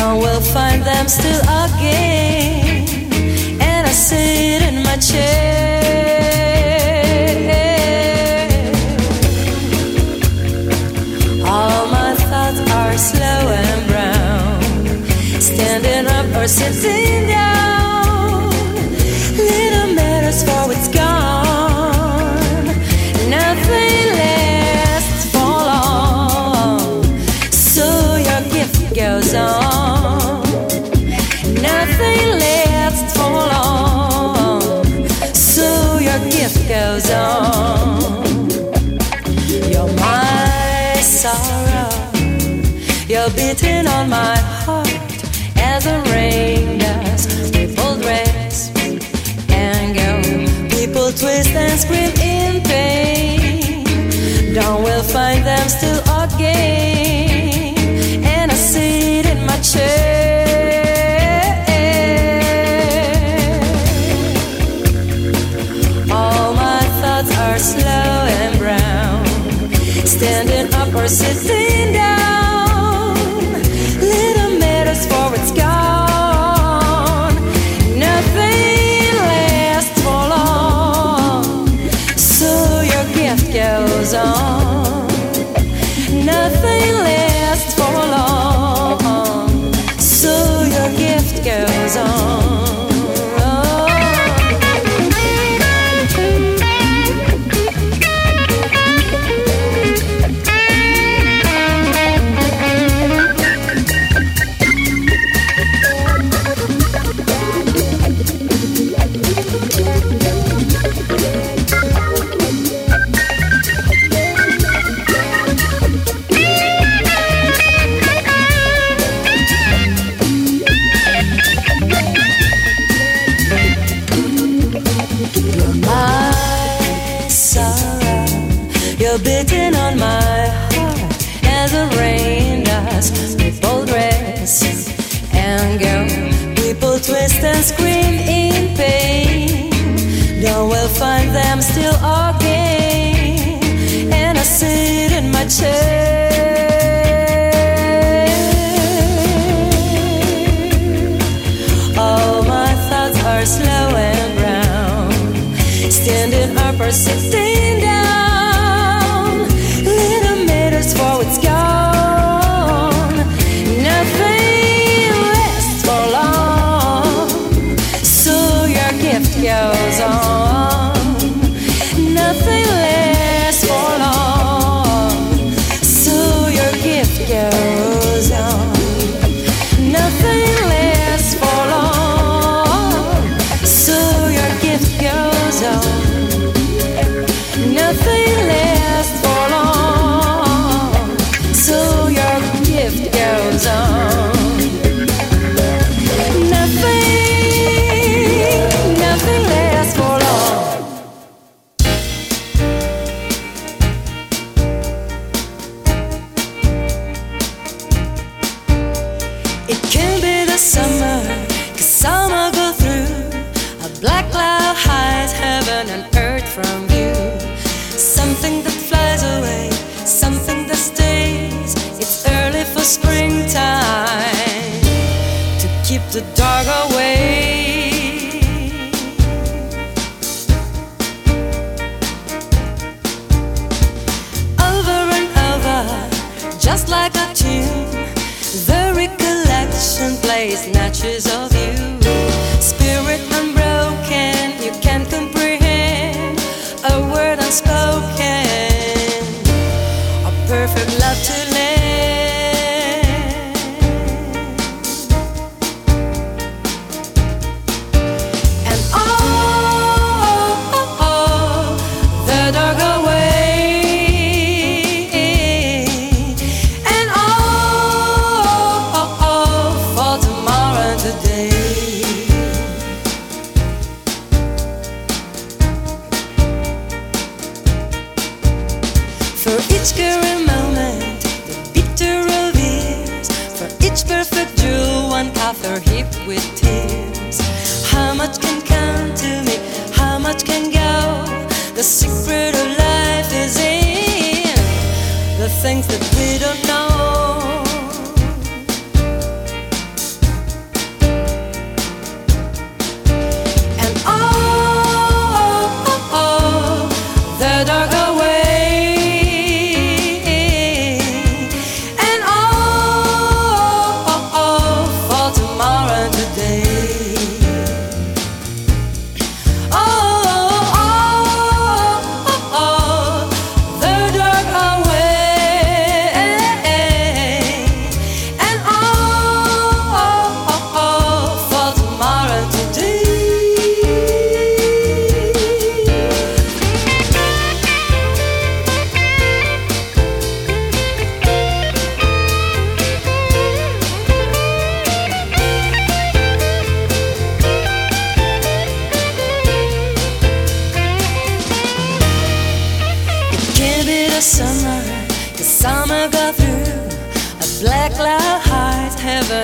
Now we'll find them still again. And I sit in my chair. All my thoughts are slow and brown. Standing up or sitting down. Little matters for it's gone. You're beating on my heart as the rain does. People dress and go. People twist and scream twist and scream in pain. Dawn will find them still again. And I sit in my chair. All my thoughts are slow and brown. Standing up or sitting black cloud hides heaven and earth from view. Something that flies away, something that stays. It's early for springtime to keep the dark each current moment, the bitter of years. For each perfect jewel, one cover heaped with tears. How much can come to me? How much can go? The secret of life is in the things that we don't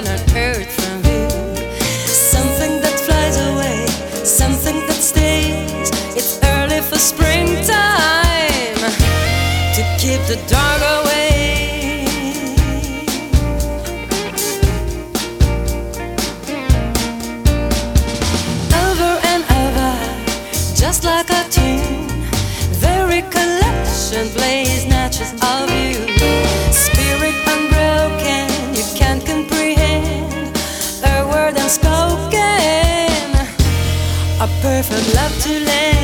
from you. Something that flies away, something that stays. It's early for springtime to keep the dark away. Over and over, just like a tune, the recollection plays snatches of to lend.